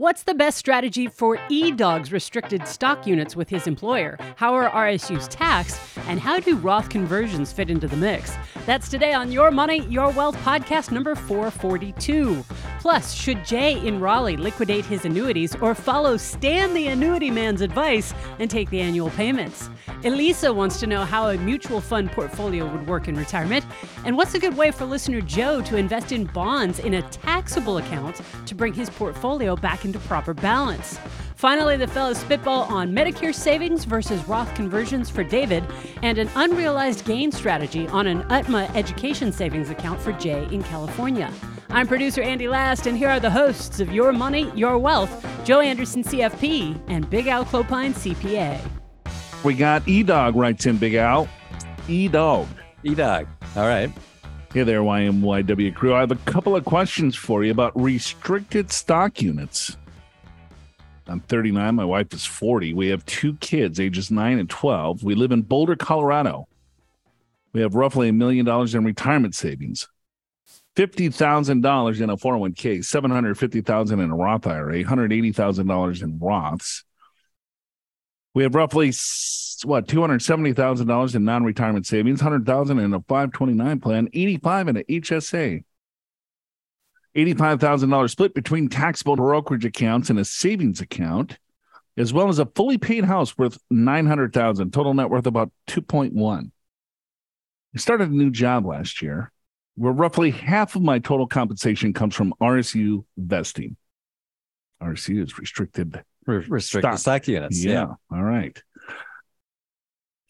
What's the best strategy for eDog's restricted stock units with his employer? How are RSUs taxed? And how do Roth conversions fit into the mix? That's today on Your Money, Your Wealth podcast number 442. Plus, should Jay in Raleigh liquidate his annuities or follow Stan the annuity man's advice and take the annual payments? Elisa wants to know how a mutual fund portfolio would work in retirement. And what's a good way for listener Joe to invest in bonds in a taxable account to bring his portfolio back into proper balance? Finally, the fellow spitball on Medicare savings versus Roth conversions for David, and an unrealized gain strategy on an UTMA education savings account for Jay in California. I'm producer Andy Last, and here are the hosts of Your Money, Your Wealth, Joe Anderson, CFP, and Big Al Clopine, CPA. We got E Dog writes in Big Al. E Dog. E Dog. All right. Hey there, YMYW crew. I have a couple of questions for you about restricted stock units. I'm 39. My wife is 40. We have two kids, ages 9 and 12. We live in Boulder, Colorado. We have roughly a million dollars in retirement savings. $50,000 in a 401k, 750,000 in a Roth IRA, $180,000 in Roths. We have roughly what $270,000 in non-retirement savings, 100,000 in a 529 plan, 85 in an HSA. $85,000 split between taxable brokerage accounts and a savings account, as well as a fully paid house worth 900,000, total net worth about 2.1. I started a new job last year where roughly half of my total compensation comes from RSU vesting. RSU is restricted restricted stock, stock units. Yeah. yeah. All right.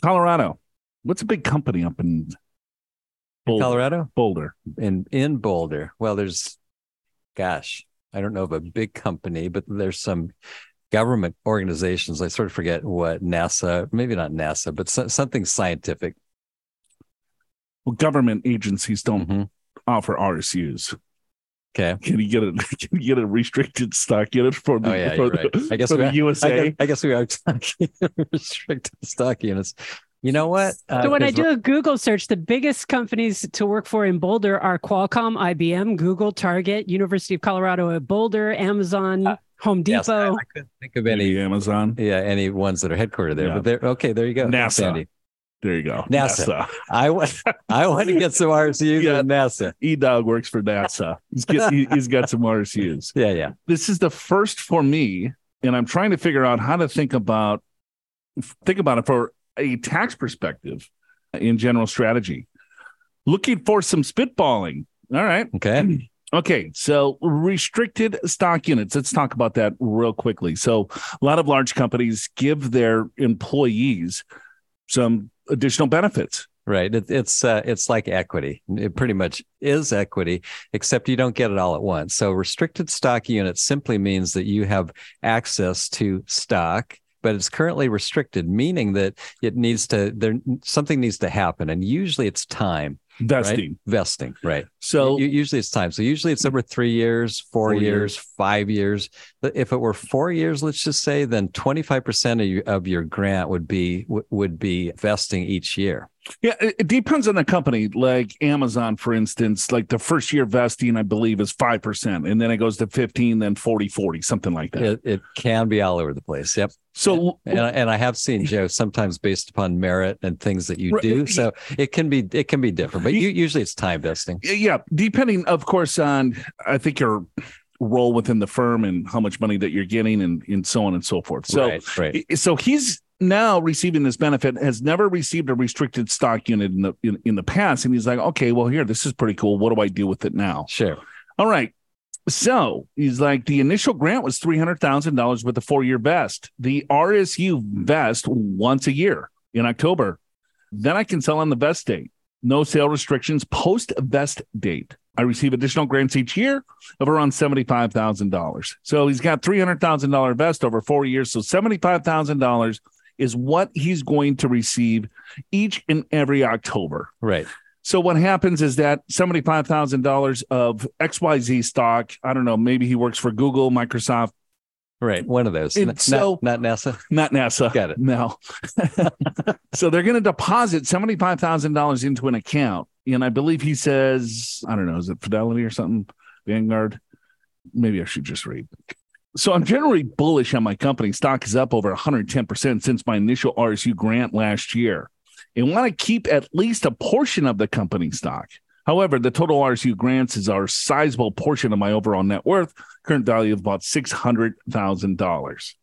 Colorado. What's a big company up in Boulder? Colorado? Boulder. In in Boulder. Well, there's gosh, I don't know of a big company, but there's some government organizations. I sort of forget what NASA, maybe not NASA, but so, something scientific. Well, government agencies don't mm-hmm. offer RSUs. Okay. Can you get a can you get a restricted stock unit for the, oh, yeah, for, the, right. I guess for the USA? I guess, I guess we are talking restricted stock units. You know what? Uh, so when I do a Google search, the biggest companies to work for in Boulder are Qualcomm, IBM, Google, Target, University of Colorado at Boulder, Amazon, uh, Home Depot. Yes, I, I, couldn't think of any Amazon. Yeah, any ones that are headquartered there. Yeah. But they're okay. There you go. NASA. There you go. NASA. NASA. I want I want to get some RSUs yeah. NASA. E Dog works for NASA. He's, get, he, has got some RSUs. Yeah, yeah. This is the first for me, and I'm trying to figure out how to think about think about it for a tax perspective in general strategy. Looking for some spitballing. All right. Okay. Okay, so restricted stock units. Let's talk about that real quickly. So, a lot of large companies give their employees some additional benefits. Right. It, it's uh, it's like equity. It pretty much is equity, except you don't get it all at once. So restricted stock units simply means that you have access to stock but it's currently restricted, meaning that it needs to there something needs to happen, and usually it's time. Vesting, right? vesting, right? So usually it's time. So usually it's over three years, four, four years, years, five years. If it were four years, let's just say, then twenty five percent of your, of your grant would be would be vesting each year. Yeah, it depends on the company. Like Amazon, for instance, like the first year vesting, I believe, is 5%, and then it goes to 15, then 40, 40, something like that. It, it can be all over the place. Yep. So, and, and I have seen Joe sometimes based upon merit and things that you do. So it can be it can be different, but you, usually it's time vesting. Yeah, depending, of course, on I think your role within the firm and how much money that you're getting, and and so on and so forth. So, right, right. so he's now receiving this benefit has never received a restricted stock unit in the in, in the past. And he's like okay well here this is pretty cool. What do i do with it now? Sure. All right. So he's like the initial grant was $300000 with a four-year vest. The rsu vest once a year in october. Then i can sell on the vest date. No sale restrictions post vest date. I receive additional grants each year of around $75,000. So he's got $300,000 vest over four years. So $75,000 is what he's going to receive each and every October. Right. So what happens is that seventy-five thousand dollars of XYZ stock. I don't know. Maybe he works for Google, Microsoft. Right, one of those. N- so not, not, NASA. Not NASA. Got it. No. so they're going to deposit seventy-five thousand dollars into an account, and I believe he says, I don't know, is it Fidelity or something? Vanguard. Maybe I should just read. So I'm generally bullish on my company. Stock is up over 110% since my initial RSU grant last year and want to keep at least a portion of the company stock. However, the total RSU grants is our sizable portion of my overall net worth, current value of about $600,000.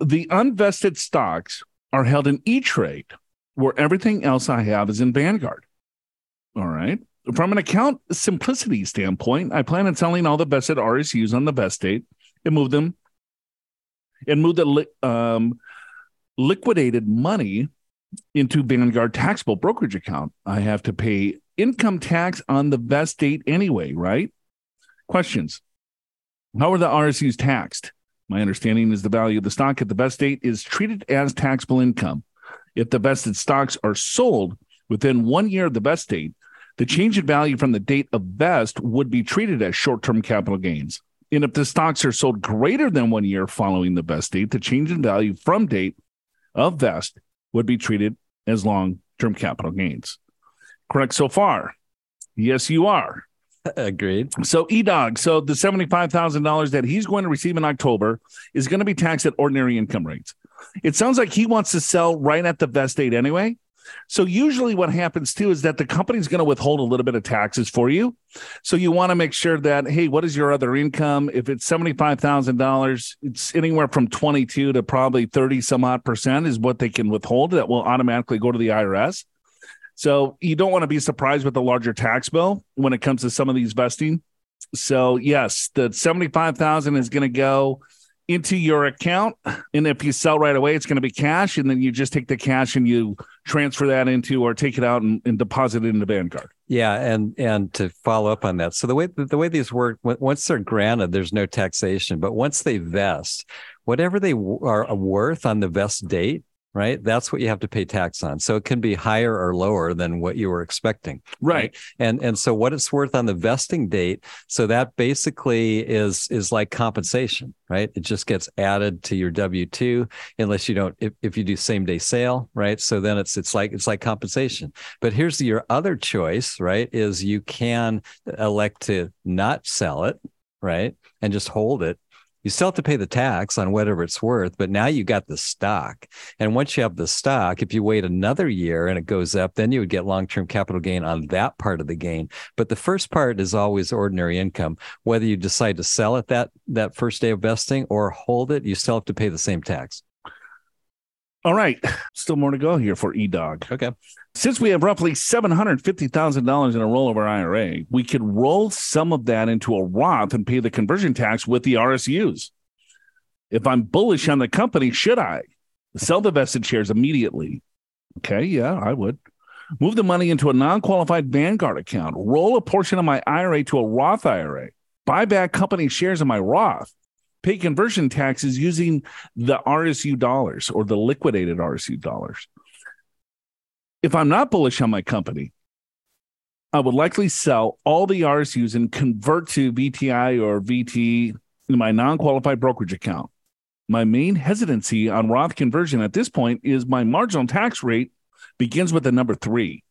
The unvested stocks are held in E Trade, where everything else I have is in Vanguard. All right. From an account simplicity standpoint, I plan on selling all the vested RSUs on the vest date and move them and move the um, liquidated money into Vanguard taxable brokerage account. I have to pay income tax on the vest date anyway, right? Questions. How are the RSUs taxed? My understanding is the value of the stock at the vest date is treated as taxable income. If the vested stocks are sold within one year of the vest date, the change in value from the date of vest would be treated as short term capital gains. And if the stocks are sold greater than one year following the vest date, the change in value from date of vest would be treated as long term capital gains. Correct so far? Yes, you are. Agreed. So EDOG, so the $75,000 that he's going to receive in October is going to be taxed at ordinary income rates. It sounds like he wants to sell right at the vest date anyway. So usually what happens too is that the company's going to withhold a little bit of taxes for you. So you want to make sure that hey, what is your other income? If it's $75,000, it's anywhere from 22 to probably 30 some odd percent is what they can withhold that will automatically go to the IRS. So you don't want to be surprised with a larger tax bill when it comes to some of these vesting. So yes, the 75,000 is going to go into your account and if you sell right away it's going to be cash and then you just take the cash and you transfer that into or take it out and, and deposit it into vanguard. Yeah and and to follow up on that so the way the way these work once they're granted there's no taxation but once they vest whatever they are worth on the vest date right? That's what you have to pay tax on. So it can be higher or lower than what you were expecting. Right. right. And and so what it's worth on the vesting date, so that basically is is like compensation, right? It just gets added to your W2 unless you don't if, if you do same day sale, right? So then it's it's like it's like compensation. But here's your other choice, right? Is you can elect to not sell it, right? And just hold it you still have to pay the tax on whatever it's worth, but now you got the stock. And once you have the stock, if you wait another year and it goes up, then you would get long term capital gain on that part of the gain. But the first part is always ordinary income. Whether you decide to sell it that, that first day of vesting or hold it, you still have to pay the same tax. All right. Still more to go here for EDOG. Okay. Since we have roughly $750,000 in a rollover IRA, we could roll some of that into a Roth and pay the conversion tax with the RSUs. If I'm bullish on the company, should I sell the vested shares immediately? Okay, yeah, I would. Move the money into a non qualified Vanguard account, roll a portion of my IRA to a Roth IRA, buy back company shares in my Roth, pay conversion taxes using the RSU dollars or the liquidated RSU dollars if I'm not bullish on my company, I would likely sell all the RSUs and convert to VTI or VT in my non qualified brokerage account. My main hesitancy on Roth conversion at this point is my marginal tax rate begins with the number three.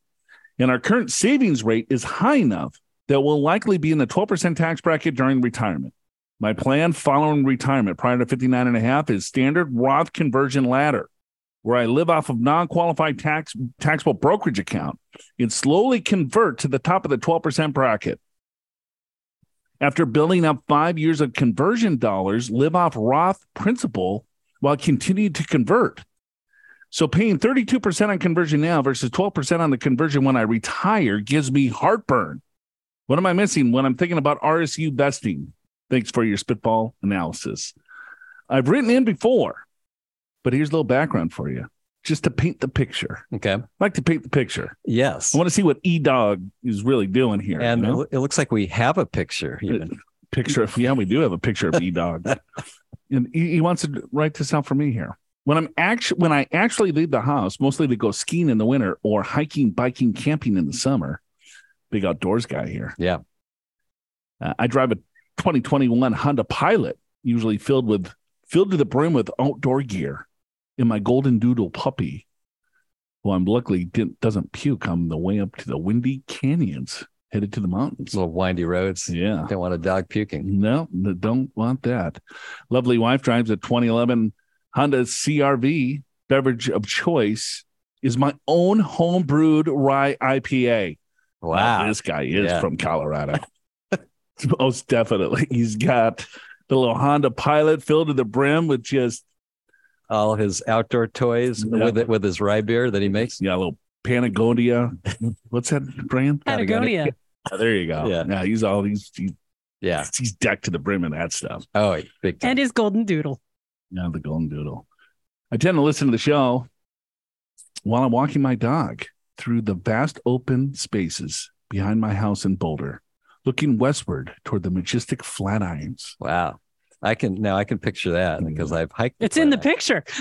And our current savings rate is high enough that we'll likely be in the 12% tax bracket during retirement. My plan following retirement prior to 59 and a half is standard Roth conversion ladder where I live off of non-qualified tax taxable brokerage account and slowly convert to the top of the 12% bracket. After building up five years of conversion dollars, live off Roth principal while continuing to convert. So paying 32% on conversion now versus 12% on the conversion when I retire gives me heartburn. What am I missing when I'm thinking about RSU vesting? Thanks for your spitball analysis. I've written in before but here's a little background for you, just to paint the picture. Okay. I like to paint the picture. Yes. I want to see what E Dog is really doing here. And you know? it looks like we have a picture. Even. Picture of, yeah, we do have a picture of E Dog. and he, he wants to write this out for me here. When I'm actually when I actually leave the house, mostly to go skiing in the winter or hiking, biking, camping in the summer. Big outdoors guy here. Yeah. Uh, I drive a 2021 Honda Pilot, usually filled with filled to the brim with outdoor gear in my golden doodle puppy, who I'm luckily doesn't puke on the way up to the windy canyons headed to the mountains. Little windy roads. Yeah. Don't want a dog puking. No, don't want that. Lovely wife drives a 2011 Honda CRV. Beverage of choice is my own home brewed rye IPA. Now, Wow. this guy is Yeah. from Colorado. Most definitely. He's got the little Honda Pilot filled to the brim with just All his outdoor toys Yeah. with it with his rye beer that he makes. yeah, a little Panagonia. What's that brand? Patagonia. Oh, there you go. Yeah. Yeah, he's all he's, he's Yeah. he's decked to the brim in that stuff. Oh, big time. And his golden doodle. Yeah, the golden doodle. I tend to listen to the show while I'm walking my dog through the vast open spaces behind my house in Boulder, looking westward toward the majestic Flatirons. wow. I can now I can picture that mm-hmm. because I've hiked. It's in the picture.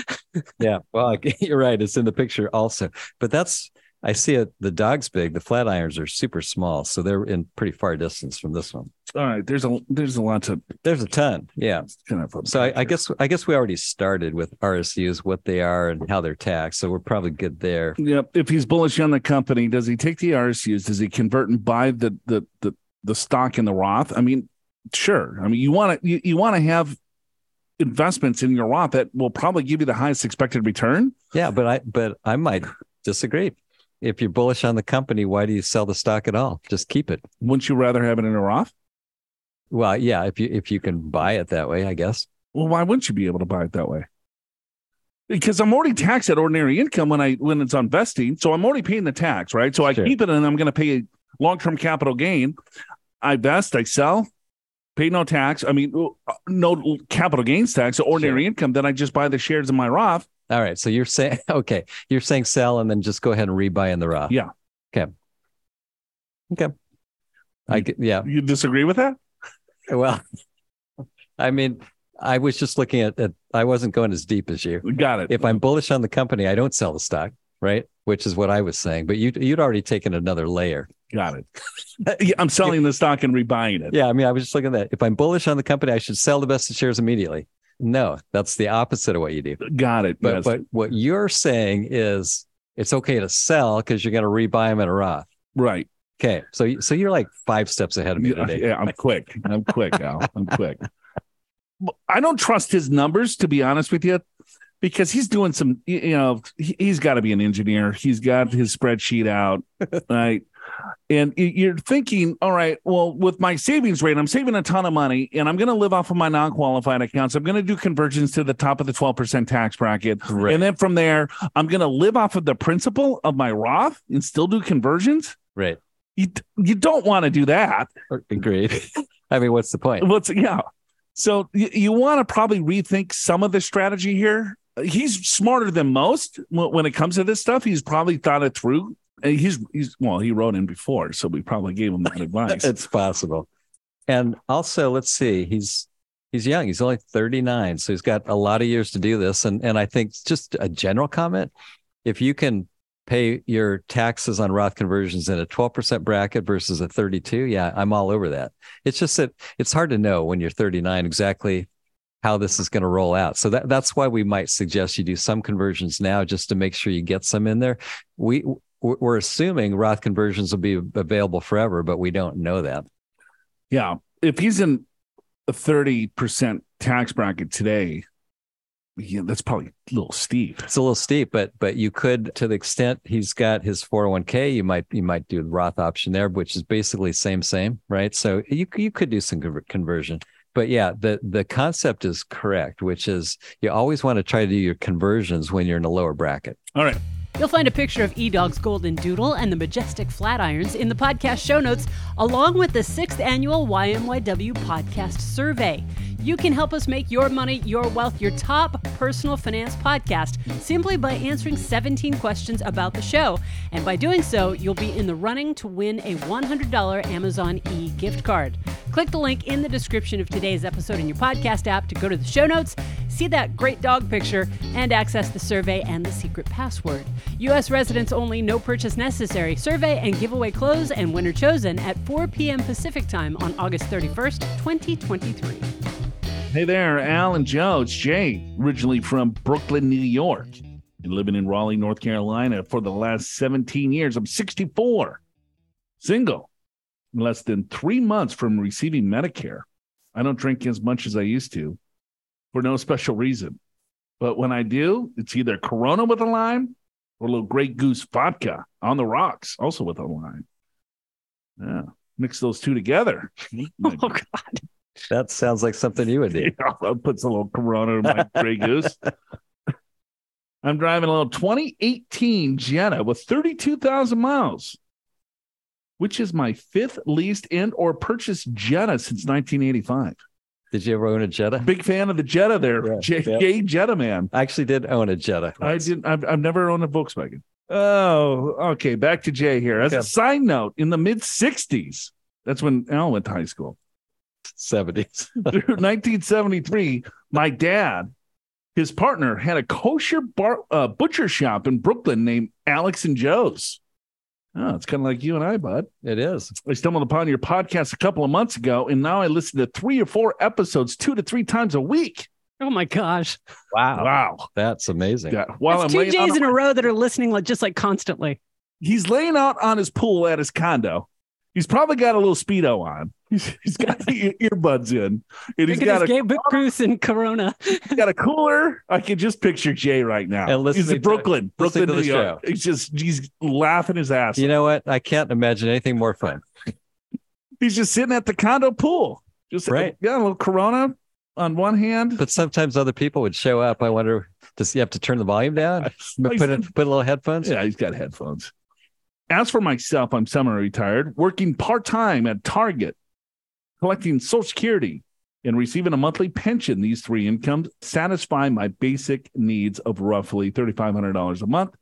Yeah. Well, you're right. It's in the picture also. But that's I see it. The dog's big. The Flatirons are super small, so they're in pretty far distance from this one. All right, there's a there's a lot to There's a ton. Yeah. kind of. So I, I guess I guess we already started with RSUs, what they are and how they're taxed. So we're probably good there. Yep. If he's bullish on the company, does he take the RSUs? Does he convert and buy the the the, the stock in the Roth? I mean, sure. I mean, you want to you, you want to have investments in your Roth that will probably give you the highest expected return. Yeah, but I but I might disagree. If you're bullish on the company, why do you sell the stock at all? Just keep it. Wouldn't you rather have it in a Roth? Well, yeah, if you if you can buy it that way, I guess. Well, why wouldn't you be able to buy it that way? Because I'm already taxed at ordinary income when I when it's on vesting, so I'm already paying the tax, right? So I Sure. keep it and I'm going to pay a long term capital gain. I vest, I sell, pay no tax. I mean, uh, no capital gains tax, ordinary Sure. income. Then I just buy the shares in my Roth. All right. So you're saying okay, you're saying sell and then just go ahead and rebuy in the Roth. Yeah. Okay. Okay. I get, yeah. You disagree with that? Well, I mean, I was just looking at, at I wasn't going as deep as you. Got it. If I'm bullish on the company, I don't sell the stock, right? Which is what I was saying. But you you'd already taken another layer. Got it. I'm selling the stock and rebuying it. Yeah, I mean, I was just looking at that. If I'm bullish on the company, I should sell the vested shares immediately. No, that's the opposite of what you do. Got it. But yes. but what you're saying is it's okay to sell because you're going to rebuy them at a Roth. right. Okay, so so you're like five steps ahead of me today. yeah, I'm quick. I'm quick, Al. I'm quick. I don't trust his numbers, to be honest with you, because he's doing some, you know, he, he's got to be an engineer. He's got his spreadsheet out, right? And you're thinking, all right, well, with my savings rate, I'm saving a ton of money and I'm going to live off of my non qualified accounts. I'm going to do conversions to the top of the 12% tax bracket. Right. And then from there, I'm going to live off of the principal of my Roth and still do conversions. Right. You, you don't want to do that. Agreed. I mean, what's the point? What's yeah? So you, you want to probably rethink some of the strategy here. He's smarter than most when, when it comes to this stuff. He's probably thought it through. He's he's well, he wrote in before, so we probably gave him that advice. It's possible. And also, let's see, he's he's young. He's only 39, so he's got a lot of years to do this. And and I think just a general comment, if you can pay your taxes on Roth conversions in a 12% bracket versus a 32, yeah, I'm all over that. It's just that it's hard to know when you're 39 exactly how this is going to roll out. So that that's why we might suggest you do some conversions now just to make sure you get some in there. We we're assuming Roth conversions will be available forever, but we don't know that. yeah, if he's in a thirty percent tax bracket today, yeah, that's probably a little steep. It's a little steep, but but you could, to the extent he's got his 401k, you might you might do the Roth option there, which is basically same same, right? So you you could do some conversion. But yeah, the the concept is correct, which is you always want to try to do your conversions when you're in a lower bracket. All right. You'll find a picture of E-Dog's Golden Doodle and the majestic Flatirons in the podcast show notes, along with the sixth annual YMYW podcast survey. You can help us make your money, your wealth, your top personal finance podcast simply by answering 17 questions about the show. And by doing so, you'll be in the running to win a $100 Amazon e gift card. Click the link in the description of today's episode in your podcast app to go to the show notes, see that great dog picture, and access the survey and the secret password. U.S. residents only, no purchase necessary. Survey and giveaway close and winner chosen at 4 p.m. Pacific time on August 31st, 2023. Hey there, Al and Joe. It's Jay, originally from Brooklyn, New York, and living in Raleigh, North Carolina for the last 17 years. I'm 64, single, less than three months from receiving Medicare. I don't drink as much as I used to for no special reason. But when I do, it's either Corona with a lime or a little Grey Goose vodka on the rocks, also with a lime. Yeah, mix those two together. Oh God. That sounds like something you would do. I'll put some little Corona in my Grey Goose. I'm driving a little 2018 Jetta with 32,000 miles, which is my fifth leased and or purchased Jetta since 1985. Did you ever own a Jetta? Big fan of the Jetta there, Yeah, J- yeah. Jay Jetta man. I actually did own a Jetta. I didn't. I've, I've never owned a Volkswagen. Oh, okay. Back to Jay here. As Okay. a side note, in the mid '60s, that's when Al went to high school. 70s. Through 1973, my dad, his partner, had a kosher bar, uh, butcher shop in Brooklyn named Alex and Joe's. Oh, it's kind of like you and I, bud. It is. I stumbled upon your podcast a couple of months ago, and now I listen to three or four episodes two to three times a week. Oh my gosh. Wow. Wow. That's amazing. Yeah. While That's I'm two laying on J's in a row that are listening like just like constantly. he's laying out on his pool at his condo. He's probably got a little speedo on. He's, he's got the earbuds in, and he's Look at got his a Gabe Bruce and Corona. he's got a cooler. I can just picture Jay right now. And listening he's in to- Brooklyn, listening Brooklyn, to New the York. show. He's just he's laughing his ass. You off. know what? I can't imagine anything more fun. he's just sitting at the condo pool, just Right. Yeah, a little Corona on one hand. But sometimes other people would show up. I wonder, does he have to turn the volume down? Put in, put a little headphones? Yeah, he's got headphones. As for myself, I'm semi-retired, working part-time at Target, collecting Social Security and receiving a monthly pension. These three incomes satisfy my basic needs of roughly $3,500 a month.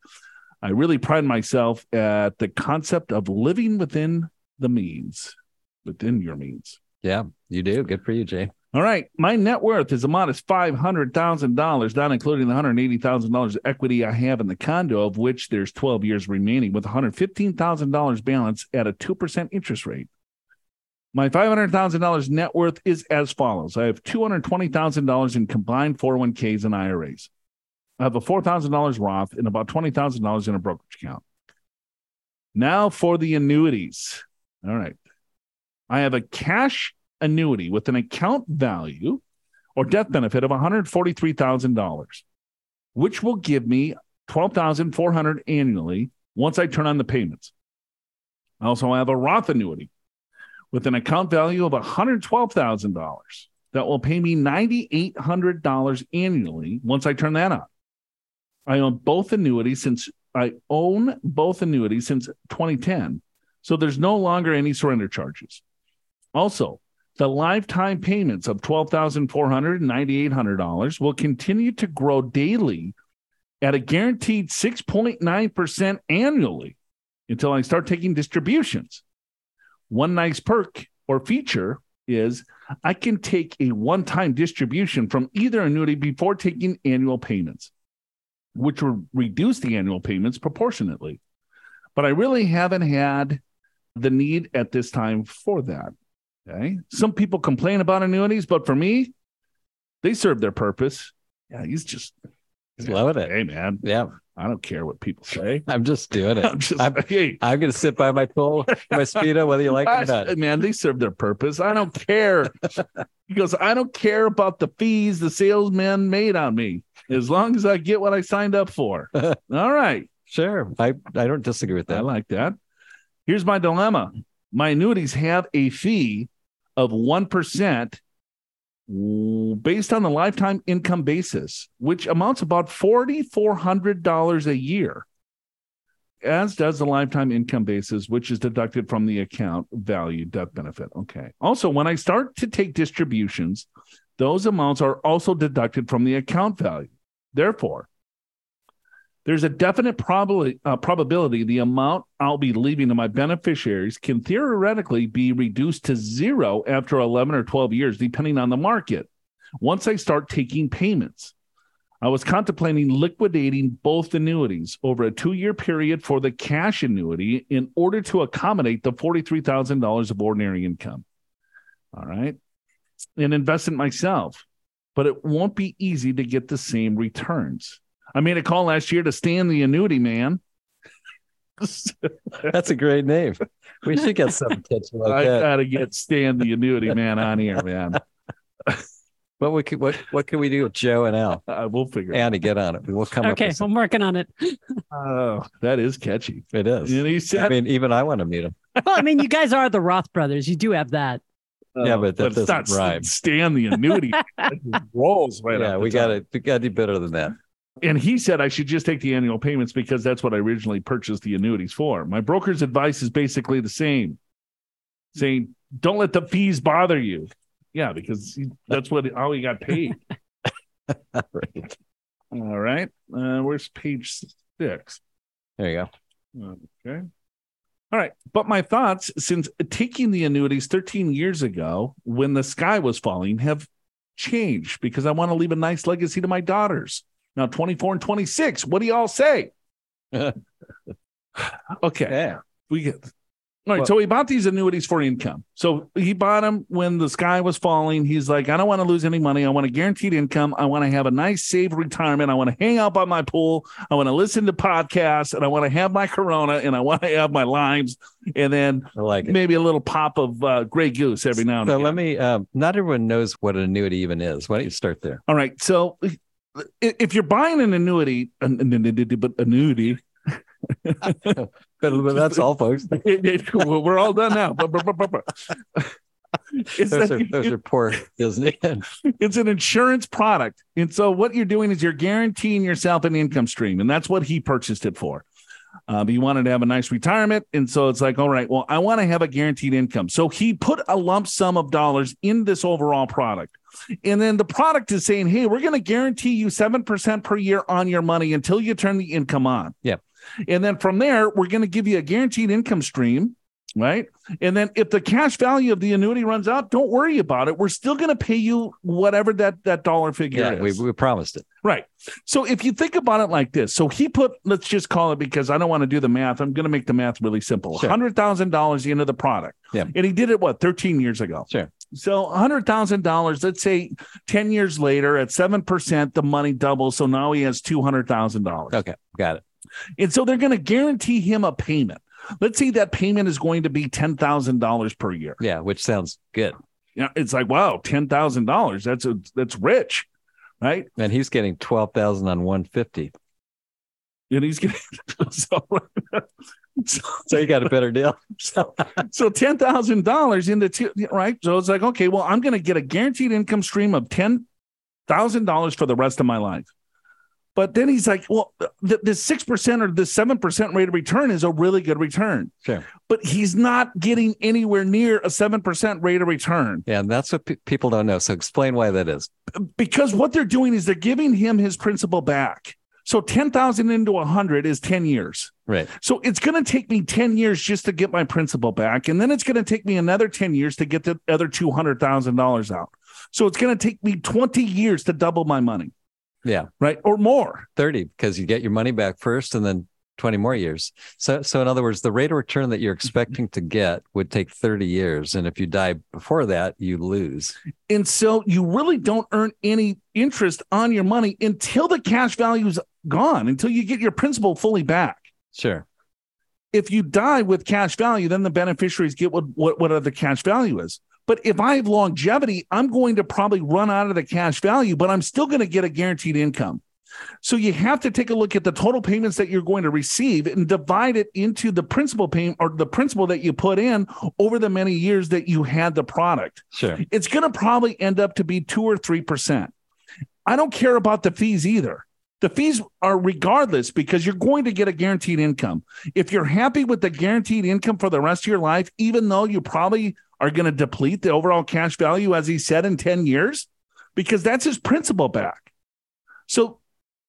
I really pride myself at the concept of living within the means, within your means. Yeah, you do. Good for you, Jay. All right. My net worth is a modest $500,000, not including the $180,000 equity I have in the condo, of which there's 12 years remaining, with $115,000 balance at a 2% interest rate. My $500,000 net worth is as follows I have $220,000 in combined 401ks and IRAs. I have a $4,000 Roth and about $20,000 in a brokerage account. Now for the annuities. All right. I have a cash annuity with an account value or death benefit of $143,000, which will give me $12,400 annually once I turn on the payments. I also have a Roth annuity with an account value of $112,000 that will pay me $9,800 annually once I turn that on. I own both annuities since I own both annuities since 2010. So there's no longer any surrender charges. Also, the lifetime payments of $12,400 and $9,800 will continue to grow daily at a guaranteed 6.9% annually until I start taking distributions. One nice perk or feature is I can take a one time distribution from either annuity before taking annual payments, which will reduce the annual payments proportionately. But I really haven't had the need at this time for that. Okay. Some people complain about annuities, but for me, they serve their purpose. Yeah, he's just He's loving it. Hey man, Yeah, I don't care what people say. I'm just doing it. I'm just I'm, hey, I'm going to sit by my pool, my speedo, whether you like it or not. man, they serve their purpose. I don't care. he goes, I don't care about the fees the salesman made on me as long as I get what I signed up for. All right. Sure, I I don't disagree with that. I like that. Here's my dilemma my annuities have a fee of 1% based on the lifetime income basis, which amounts about $4,400 a year, as does the lifetime income basis, which is deducted from the account value death benefit. Okay. Also, when I start to take distributions, those amounts are also deducted from the account value. Therefore, there's a definite probability, uh, probability the amount I'll be leaving to my beneficiaries can theoretically be reduced to zero after 11 or 12 years, depending on the market, once I start taking payments. I was contemplating liquidating both annuities over a two year period for the cash annuity in order to accommodate the $43,000 of ordinary income. All right. And invest in myself, but it won't be easy to get the same returns. I made a call last year to Stan the annuity man. That's a great name. We should get some attention like I that. gotta get Stan the annuity man on here, man. What we could, what what can we do with Joe and Al? Uh, I will figure. it Andy, get on it. We'll come up Okay, with I'm working on it. Oh, that is catchy. It is. And he I said, mean, even I want to meet him. Well, I mean, you guys are the Roth brothers. You do have that. Oh, yeah, but that it's not doesn't rhyme. Stan the annuity rolls right yeah, we got to we got to do better than that. And he said I should just take the annual payments because that's what I originally purchased the annuities for. My broker's advice is basically the same, saying don't let the fees bother you. Yeah, because he- that's what how he got paid. right. All right, uh, where's page six? There you go. Okay. All right. But my thoughts since taking the annuities 13 years ago when the sky was falling have changed because I want to leave a nice legacy to my daughters. Now 24 and 26. What do y'all say? okay. Yeah. We get all right. Well- so he bought these annuities for income. So he bought them when the sky was falling. He's like, I don't want to lose any money. I want a guaranteed income. I want to have a nice, safe retirement. I want to hang out by my pool. I want to listen to podcasts and I want to have my Corona and I want to have my limes and then like it. maybe a little pop of uh, Grey Goose every now and then. So again. let me. Um, not everyone knows what an annuity even is. Why don't you start there? All right. So if you're buying an annuity, an, an, annuity, that's all, folks. we're all done now. It's Those that are those are poor Disney. it's an insurance product. And so what you're doing is you're guaranteeing yourself an income stream. And that's what he purchased it for. Um, he wanted to have a nice retirement. And so it's like, all right, well, I want to have a guaranteed income. So he put a lump sum of dollars in this overall product. And then the product is saying, hey, we're going to guarantee you 7% per year on your money until you turn the income on. Yeah. And then from there, we're going to give you a guaranteed income stream. Right. And then if the cash value of the annuity runs out, don't worry about it. We're still going to pay you whatever that, that dollar figure yeah, is. we, we promised it. Right. So if you think about it like this, so he put, let's just call it because I don't want to do the math. I'm going to make the math really simple. Sure. $100,000 into the product. Yeah. And he did it, what, 13 years ago? Sure. So $100,000, let's say 10 years later at 7%, the money doubles. So now he has $200,000. Okay, got it. And so they're going to guarantee him a payment. Let's say that payment is going to be $10,000 per year. Yeah, which sounds good. Yeah, it's like, wow, $10,000. That's a, that's rich. Right. And he's getting twelve thousand on one fifty. And he's getting so, so, So you got a better deal. so, so ten thousand dollars into two, right. So it's like, okay, well, I'm going to get a guaranteed income stream of ten thousand dollars for the rest of my life. But then he's like, well, the, the six percent or the seven percent rate of return is a really good return. Sure. But he's not getting anywhere near a seven percent rate of return Yeah, and that's what pe- people don't know. So explain why that is. because what they're doing is they're giving him his principal back. So ten thousand into a hundred is ten years. Right. So it's going to take me 10 years just to get my principal back. And then it's going to take me another 10 years to get the other $200,000 out. So it's going to take me 20 years to double my money, Yeah. right? Or more. 30 because you get your money back first and then 20 more years. So so in other words, the rate of return that you're expecting to get would take 30 years and if you die before that, you lose. And so you really don't earn any interest on your money until the cash value is gone, until you get your principal fully back. Sure. If you die with cash value, then the beneficiaries get what, what, what the cash value is. But if I have longevity, I'm going to probably run out of the cash value, but I'm still going to get a guaranteed income. So you have to take a look at the total payments that you're going to receive and divide it into the principal payment or the principal that you put in over the many years that you had the product. Sure. It's going to probably end up to be two or 3%. I don't care about the fees either. The fees are regardless because you're going to get a guaranteed income. If you're happy with the guaranteed income for the rest of your life, even though you probably are going to deplete the overall cash value, as he said, in 10 years, because that's his principal back. So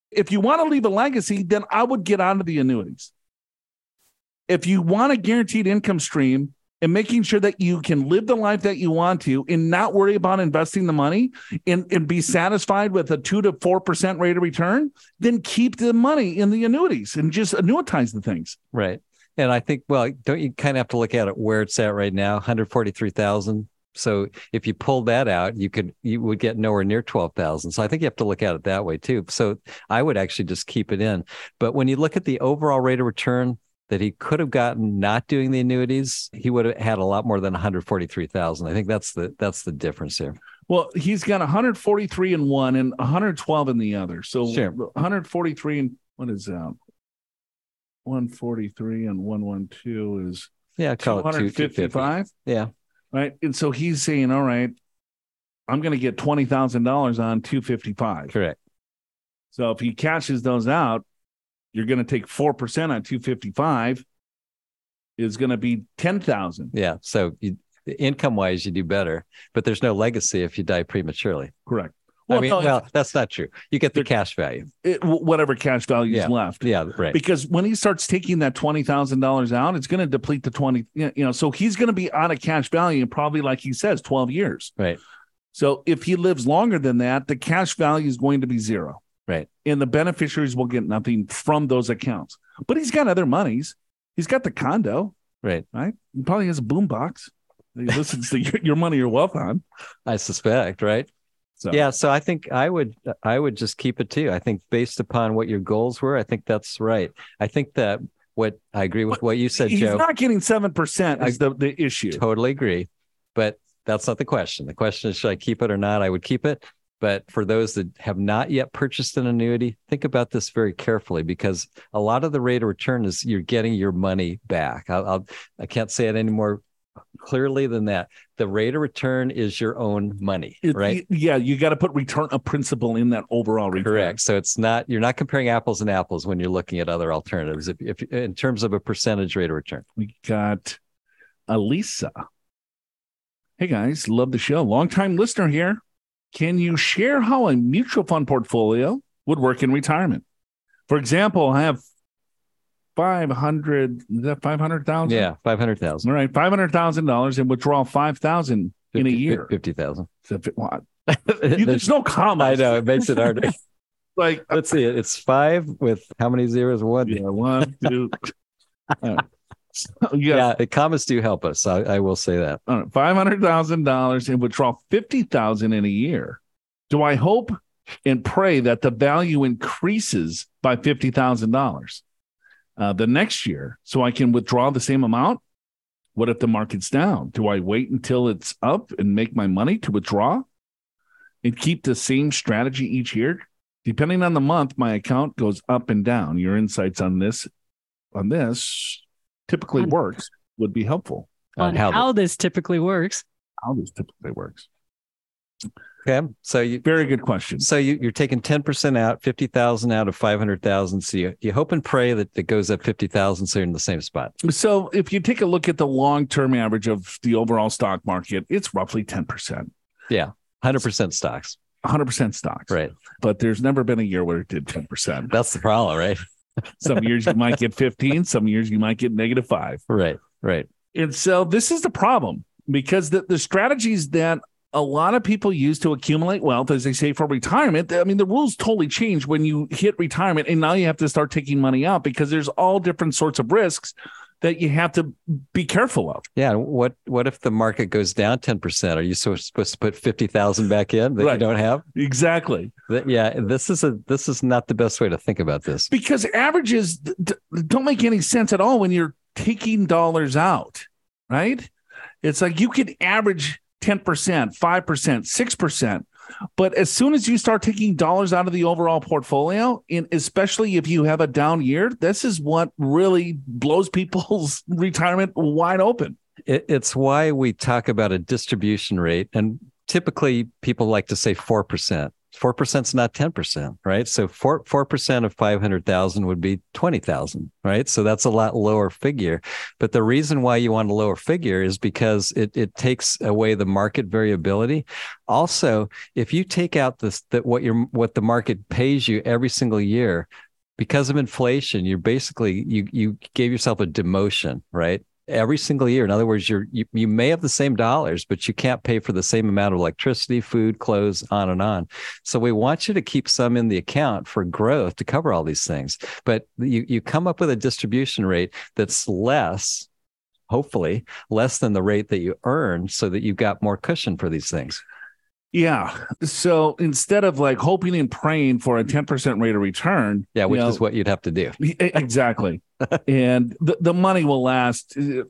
if you want to leave a legacy, then I would get onto the annuities. If you want a guaranteed income stream and making sure that you can live the life that you want to and not worry about investing the money and, and be satisfied with a two to four percent rate of return, then keep the money in the annuities and just annuitize the things. Right. And I think, well, don't you kind of have to look at it where it's at right now, 143,000. So if you pulled that out, you could, you would get nowhere near 12,000. So I think you have to look at it that way too. So I would actually just keep it in. But when you look at the overall rate of return, that he could have gotten not doing the annuities, he would have had a lot more than 143,000. I think that's the that's the difference here. Well, he's got 143 in one and 112 in the other. So Sure. 143 and what is that? 143 and 112 is Yeah, call it two- 250. 255. Yeah, Right. And so he's saying, all right, I'm going to get $20,000 on 255. correct. So if he cashes those out, you're going to take 4% on 255 is going to be 10,000. Yeah, so you, income wise, you do better, but there's no legacy if you die prematurely. Correct. I mean, no, well, that's not true. You get the cash value. it, whatever cash value Yeah. is left. Yeah, right. Because when he starts taking that twenty thousand dollars out, it's going to deplete the twenty. You know, so he's going to be out of cash value in probably, like he says, twelve years. Right. So if he lives longer than that, the cash value is going to be zero. Right. And the beneficiaries will get nothing from those accounts. But he's got other monies. He's got the condo. Right. Right. He probably has a boom box. He listens to your, your money, your wealth on. I suspect, right? So Yeah, so I think I would I would just keep it too. I think based upon what your goals were, I think that's right. I think that what I agree with what you said, he's Joe. not getting seven percent is the, the issue. Totally agree. But that's not the question. The question is should I keep it or not? I would keep it. But for those that have not yet purchased an annuity, think about this very carefully because a lot of the rate of return is you're getting your money back. I'll, I'll I can't say it any more clearly than that. The rate of return is your own money, It- right? Yeah, you got to put return of principal in that overall return. Correct. So it's not you're not comparing apples and apples when you're looking at other alternatives. If, if in terms of a percentage rate of return, We got Elisa. Hey guys, love the show. Long time listener here. Can you share how a mutual fund portfolio would work in retirement? For example, I have 500, is that 500,000? yeah, five hundred thousand All right, $500,000 and withdraw 5,000 in a year. fifty thousand. So if it- There's no comma. I know it makes it harder. Like, Let's see. It's five with how many zeros? One. yeah, one, two. Right. So got Yeah, the commas do help us. I, I will say that. All right, five hundred thousand dollars and withdraw fifty thousand in a year. Do I hope and pray that the value increases by fifty thousand dollars uh, the next year, so I can withdraw the same amount? What if the market's down? Do I wait until it's up and make my money to withdraw and keep the same strategy each year? Depending on the month, my account goes up and down. Your insights on this, on this, typically On- works would be helpful. On on how how, the- this typically works. How this typically works. Okay. So you Very good question. so you, you're taking ten percent out, fifty thousand out of five hundred thousand. So you, you hope and pray that it goes up fifty thousand, so you're in the same spot. So if you take a look at the long-term average of the overall stock market, it's roughly 10%, Yeah. Hundred percent stocks. 100% stocks. Right. But there's never been a year where it did 10%. That's the problem, right? Some years you might get 15, some years you might get negative 5. Right. Right. And so this is the problem because the, the strategies that a lot of people use to accumulate wealth, as they say, for retirement. I mean, the rules totally change when you hit retirement, and now you have to start taking money out because there's all different sorts of risks that you have to be careful of. Yeah. What what if the market goes down ten percent? Are you supposed to put fifty thousand back in that you don't have? Exactly. Yeah. This is a this is not the best way to think about this. because averages don't make any sense at all when you're taking dollars out, right? It's like you could average 10%, 5%, 6%. But as soon as you start taking dollars out of the overall portfolio, and especially if you have a down year, this is what really blows people's retirement wide open. It, it's why we talk about a distribution rate, and typically people like to say four percent. Four percent is not ten percent, right? So four four percent of five hundred thousand would be twenty thousand, right? So that's a lot lower figure. But the reason why you want a lower figure is because it it takes away the market variability. Also, if you take out this that what your what the market pays you every single year, because of inflation, you're basically you you gave yourself a demotion, right? Every single year. In other words, you're you, you may have the same dollars, but you can't pay for the same amount of electricity, food, clothes, on and on. So we want you to keep some in the account for growth to cover all these things. But you you come up with a distribution rate that's less, hopefully, less than the rate that you earn so that you've got more cushion for these things. Yeah. So instead of like hoping and praying for a mm-hmm. 10% rate of return. Yeah, which you know, is what you'd have to do. Exactly. and the, the money will last. Uh,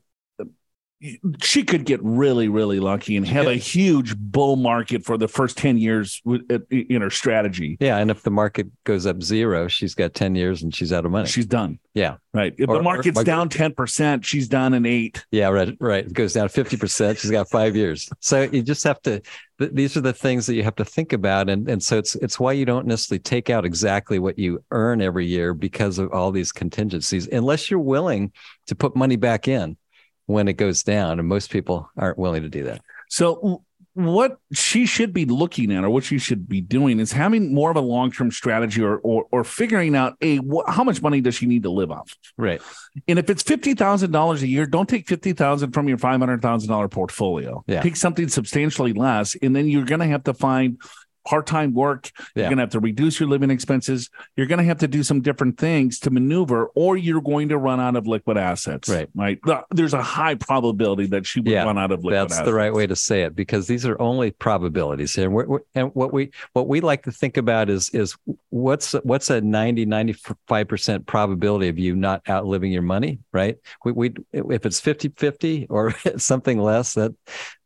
She could get really, really lucky and have a huge bull market for the first 10 years in her strategy. Yeah. And if the market goes up zero, she's got 10 years and she's out of money. She's done. Yeah. Right. If Or- the market's or- down 10%, she's done in eight. Yeah, right, right. It goes down 50%. She's got five years. So you just have to, th- these are the things that you have to think about. And, and so it's, it's why you don't necessarily take out exactly what you earn every year because of all these contingencies, unless you're willing to put money back in when it goes down. And most people aren't willing to do that. So what she should be looking at or what she should be doing is having more of a long-term strategy or or, or figuring out a wh- how much money does she need to live off Right. and if it's $50000 a year don't take 50000 from your $500000 portfolio Yeah. take something substantially less and then you're going to have to find part-time work you're going to have to reduce your living expenses you're going to have to do some different things to maneuver or you're going to run out of liquid assets Right. right there's a high probability that she would Yeah, run out of liquid That's assets the right way to say it because these are only probabilities here. And, we're, we're- and what we what we like to think about is is what's what's a 90 95% probability of you not outliving your money, right? We we if it's 50-50 or something less that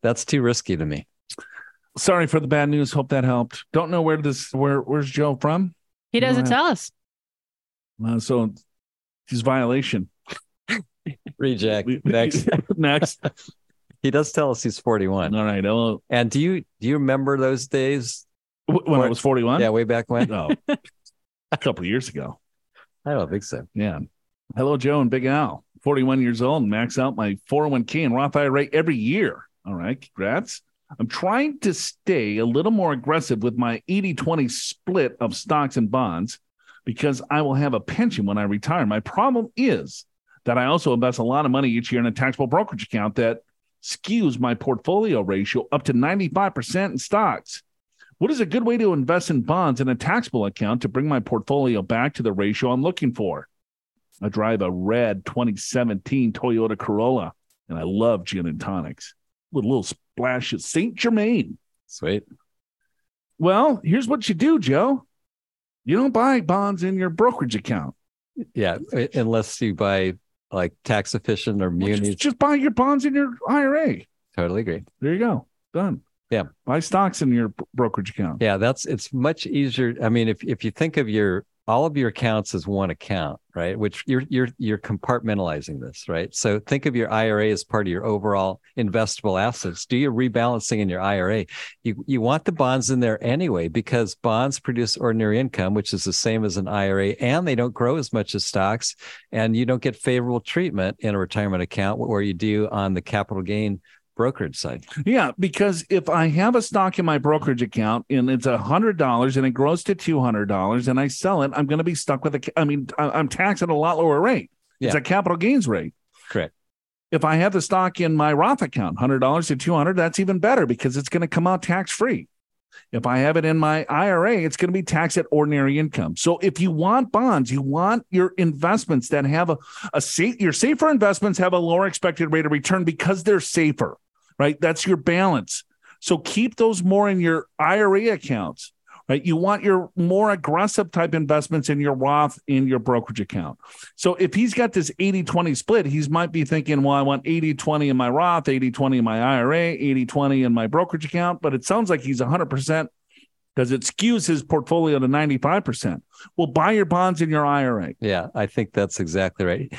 that's too risky to me. Sorry for the bad news. Hope that helped. Don't know where this where where's Joe from. He doesn't Right. tell us. Uh, so he's violation. Reject. We- Next. Next. he does tell us he's 41. All right. Hello. And do you do you remember those days? When I was 41? Yeah, way back when? Oh, a couple of years ago. I don't think so. Yeah. Hello, Joe and Big Al. 41 years old and max out my 401k and Roth IRA every year. All right. Congrats. I'm trying to stay a little more aggressive with my 80 20 split of stocks and bonds because I will have a pension when I retire. My problem is that I also invest a lot of money each year in a taxable brokerage account that skews my portfolio ratio up to 95% in stocks. What is a good way to invest in bonds in a taxable account to bring my portfolio back to the ratio I'm looking for? I drive a red 2017 Toyota Corolla, and I love gin and tonics with a little splash of St. Germain. Sweet. Well, here's what you do, Joe. You don't buy bonds in your brokerage account. Yeah, unless you buy like tax efficient or Well, munis. Just, just buy your bonds in your IRA. Totally agree. There you go. Done. Yeah. Buy stocks in your brokerage account. Yeah, that's it's much easier. I mean, if if you think of your all of your accounts as one account, right? Which you're you're you're compartmentalizing this, right? So think of your IRA as part of your overall investable assets. Do your rebalancing in your IRA. You you want the bonds in there anyway because bonds produce ordinary income, which is the same as an IRA, and they don't grow as much as stocks, and you don't get favorable treatment in a retirement account where you do on the capital gain brokerage side. Yeah, because if I have a stock in my brokerage account and it's a hundred dollars and it grows to two hundred dollars and I sell it, I'm going to be stuck with a. I mean, I'm taxed at a lot lower rate. It's a capital gains rate. Correct. If I have the stock in my Roth account, hundred dollars to two hundred, that's even better because it's going to come out tax free. If I have it in my IRA, it's going to be taxed at ordinary income. So if you want bonds, you want your investments that have a, a safe, your safer investments have a lower expected rate of return because they're safer, right? That's your balance. So keep those more in your IRA accounts, right? You want your more aggressive type investments in your Roth in your brokerage account. So if he's got this 80 20 split, he might be thinking, well, I want 80 20 in my Roth, 80 20 in my IRA, 80 20 in my brokerage account. But it sounds like he's 100% because it skews his portfolio to 95%. Well, buy your bonds in your IRA. Yeah, I think that's exactly right.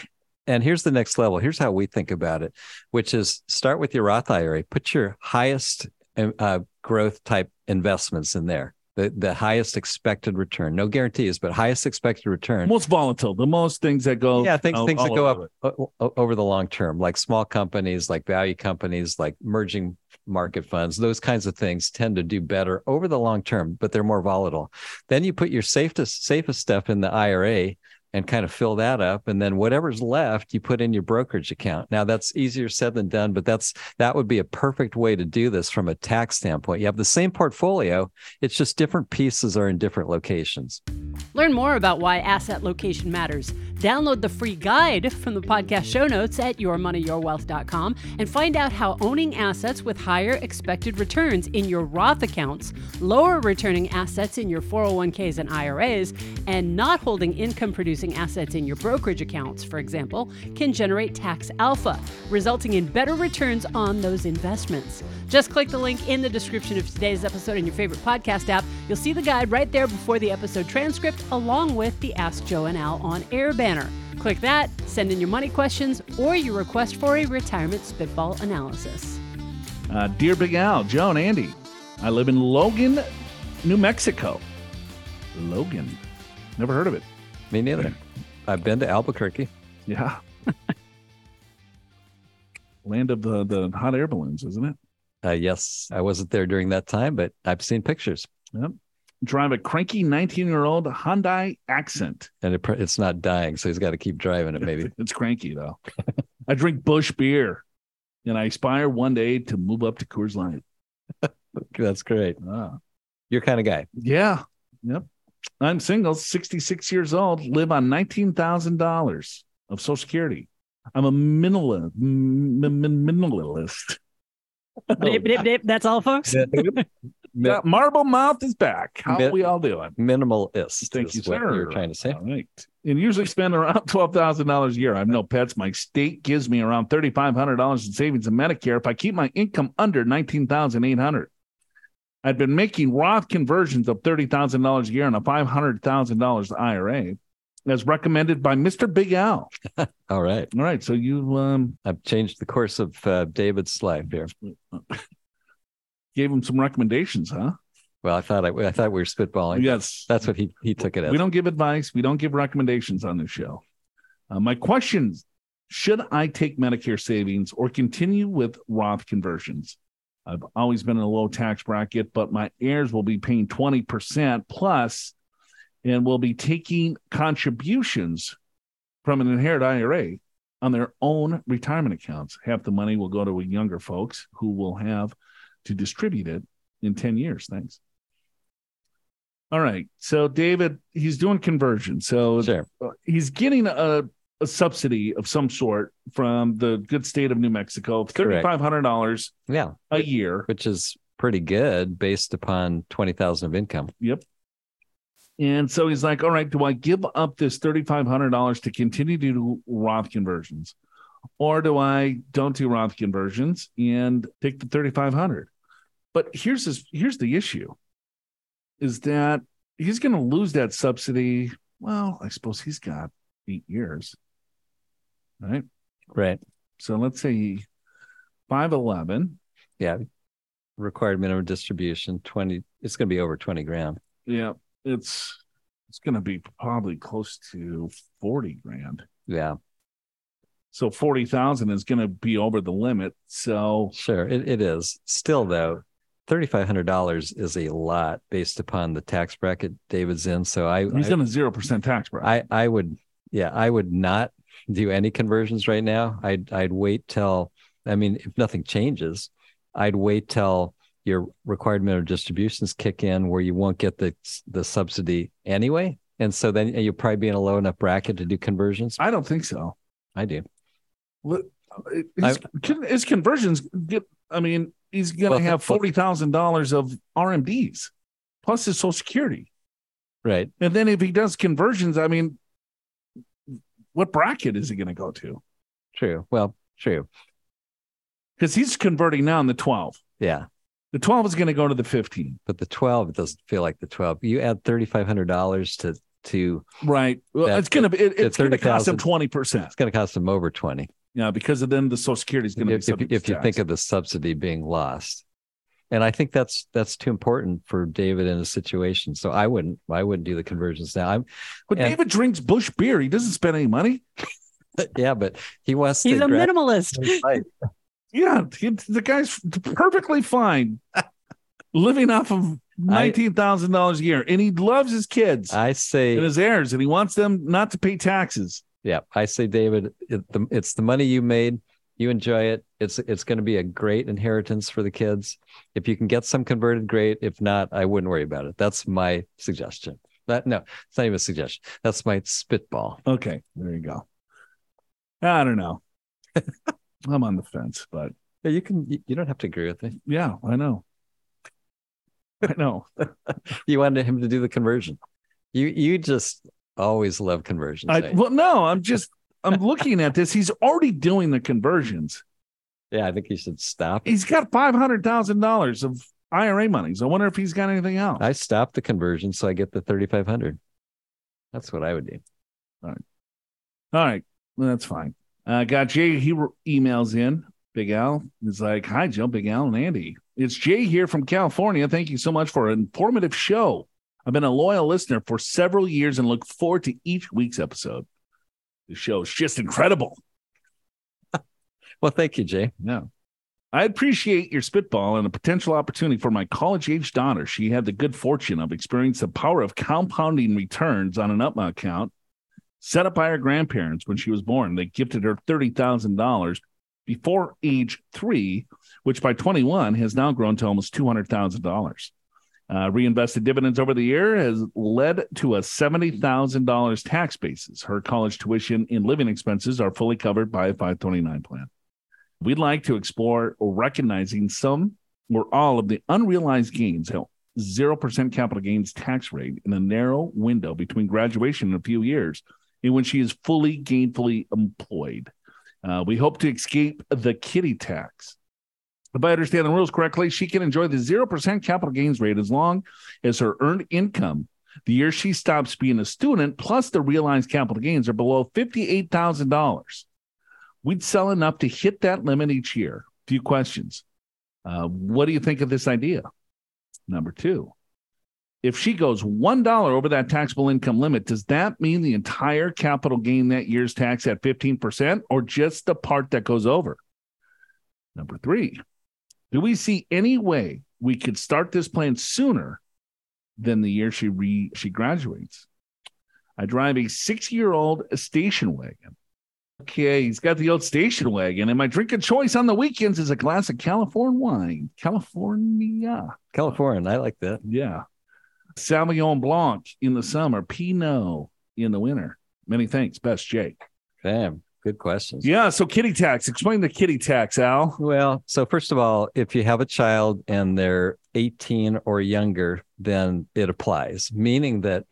And here's the next level. Here's how we think about it, which is start with your Roth IRA. Put your highest uh, growth type investments in there. The, the highest expected return, no guarantees, but highest expected return. Most volatile, the most things that go. yeah, things things that go over up it. o- o- over the long term, like small companies, like value companies, like merging market funds. Those kinds of things tend to do better over the long term, but they're more volatile. Then you put your safest safest stuff in the IRA and kind of fill that up, and then whatever's left you put in your brokerage account. Now that's easier said than done, but that's that would be a perfect way to do this from a tax standpoint. You have the same portfolio, it's just different pieces are in different locations. Learn more about why asset location matters. Download the free guide from the podcast show notes at yourmoneyyourwealth.com and find out how owning assets with higher expected returns in your Roth accounts, lower returning assets in your 401ks and IRAs, and not holding income producing assets in your brokerage accounts, for example, can generate tax alpha, resulting in better returns on those investments. Just click the link in the description of today's episode in your favorite podcast app. You'll see the guide right there before the episode transcript, along with the Ask Joe and Al on air banner. Click that, send in your money questions, or your request for a retirement spitball analysis. Uh, Dear Big Al, Joe, and Andy, I live in Logan, New Mexico. Logan. Never heard of it. Me neither. I've been to Albuquerque. Yeah. Land of the, the hot air balloons, isn't it? Uh, yes, I wasn't there during that time, but I've seen pictures, Yep. Drive a cranky 19 year old Hyundai Accent. and it, it's not dying, so he's got to keep driving it. Maybe It's cranky though. I drink Busch beer and I aspire one day to move up to Coors Light. that's great. Ah. Your kind of guy. Yeah. Yep. I'm single, 66 years old, live on $19,000 of Social Security. I'm a minimalist. minimalist. Dip, dip, dip. That's all, folks. Mi- Yeah, Marble Mouth is back. How Mi- we all doing? minimalist. Thank you, sir. You're trying to say. All right. And usually spend around twelve thousand dollars a year. I have no pets. My state gives me around thirty five hundred dollars in savings and Medicare if I keep my income under nineteen thousand eight hundred. I've been making Roth conversions of thirty thousand dollars a year and a five hundred thousand dollars IRA, as recommended by Mister Big Al. All right. All right, so you um, I've changed the course of uh, David's life here. gave him some recommendations, huh? Well, I thought I, I thought we were spitballing. Yes, That's what he he took it as. We don't give advice. We don't give recommendations on this show. Uh, my questions Should I take Medicare savings or continue with Roth conversions? I've always been in a low tax bracket, but my heirs will be paying 20% plus and will be taking contributions from an inherited IRA on their own retirement accounts. Half the money will go to younger folks who will have to distribute it in 10 years. Thanks. All right. So David, he's doing conversion. So Sure. uh, he's getting a, a subsidy of some sort from the good state of New Mexico, $3,500 Yeah. a year. Which is pretty good based upon 20,000 of income. Yep. And so he's like, all right, do I give up this $3,500 to continue to do Roth conversions? Or do I don't do Roth conversions and take the 3,500? But here's this, here's the issue is that he's going to lose that subsidy. Well, I suppose he's got eight years, right? Right. So let's say 511. Yeah. Required minimum distribution 20 it's going to be over 20 grand. Yeah, it's it's going to be probably close to 40 grand. Yeah. So 40,000 is going to be over the limit. So Sure. It, it is. Still though, $3500 is a lot based upon the tax bracket David's in, so I he's I, in a 0% tax bracket. I I would yeah, I would not do any conversions right now. I'd I'd wait till I mean, if nothing changes, I'd wait till your required minimum distributions kick in where you won't get the the subsidy anyway. And so then you'll probably be in a low enough bracket to do conversions. I don't think so. I do. His, can, his conversions get I mean, he's going to Well, have $40,000 of RMDs plus his social security. Right. And then if he does conversions, I mean, what bracket is he going to go to? True. Well, true. Because he's converting now in the 12. Yeah. The 12 is going to go to the 15. But the 12 it doesn't feel like the 12. You add $3,500 to to Right. Well, That- it's going to be, it, it's going to cost him 20%. it's going to cost them over 20. Yeah. Because of then the social security is going to be if, if, subject if to you tax. think of the subsidy being lost and i think that's that's too important for david in a situation so i wouldn't i wouldn't do the conversions now i'm but and- David drinks Busch beer. He doesn't spend any money. yeah but he wants He's to a grab- minimalist. Yeah. He, the guy's perfectly fine living off of $19,000 a year. And he loves his kids i say and his heirs and he wants them not to pay taxes. Yeah i say david it, the, it's the money you made you enjoy it it's it's going to be a great inheritance for the kids if you can get some converted great if not i wouldn't worry about it that's my suggestion That no, it's not even a suggestion. That's my spitball. Okay, there you go. I don't know. I'm on the fence, but Yeah, you can. You you don't have to agree with me. yeah, I know. I know. You wanted him to do the conversion. You you just always love conversions. I, well, no, I'm just I'm looking at this. He's already doing the conversions. yeah, I think he should stop. He's got five hundred thousand dollars of IRA monies. I wonder if he's got anything else. I stop the conversion so I get the thirty five hundred. That's what I would do. All right, well, that's fine. Uh, got Jay. He re- emails in. Big Al is like, "Hi, Joe, Big Al, and Andy. It's Jay here from California. Thank you so much for an informative show. I've been a loyal listener for several years and look forward to each week's episode. The show is just incredible. Well, thank you, Jay. Yeah. I appreciate your spitball and a potential opportunity for my college age daughter. She had the good fortune of experiencing the power of compounding returns on an UTMA account set up by her grandparents when she was born. They gifted her $30,000 before age three, which by 21 has now grown to almost $200,000. Uh, reinvested dividends over the year has led to a $70,000 tax basis. Her college tuition and living expenses are fully covered by a 529 plan. We'd like to explore recognizing some or all of the unrealized gains, hell, 0% capital gains tax rate in a narrow window between graduation and a few years and when she is fully gainfully employed. Uh, we hope to escape the kiddie tax. If I understand the rules correctly, she can enjoy the 0% capital gains rate as long as her earned income the year she stops being a student plus the realized capital gains are below $58,000. We'd sell enough to hit that limit each year. Few questions. Uh, what do you think of this idea? Number two, if she goes $1 over that taxable income limit, does that mean the entire capital gain that year's tax at 15% or just the part that goes over? Number three, do we see any way we could start this plan sooner than the year she re, she graduates? I drive a six-year-old station wagon. Okay, he's got the old station wagon, and my drink of choice on the weekends is a glass of California wine. California. California, I like that. Yeah. Sauvignon Blanc in the summer, Pinot in the winter. Many thanks. Best Jake. Damn, good questions. Yeah. So kiddie tax. Explain the kiddie tax, Al. Well, so first of all, if you have a child and they're 18 or younger, then it applies, meaning that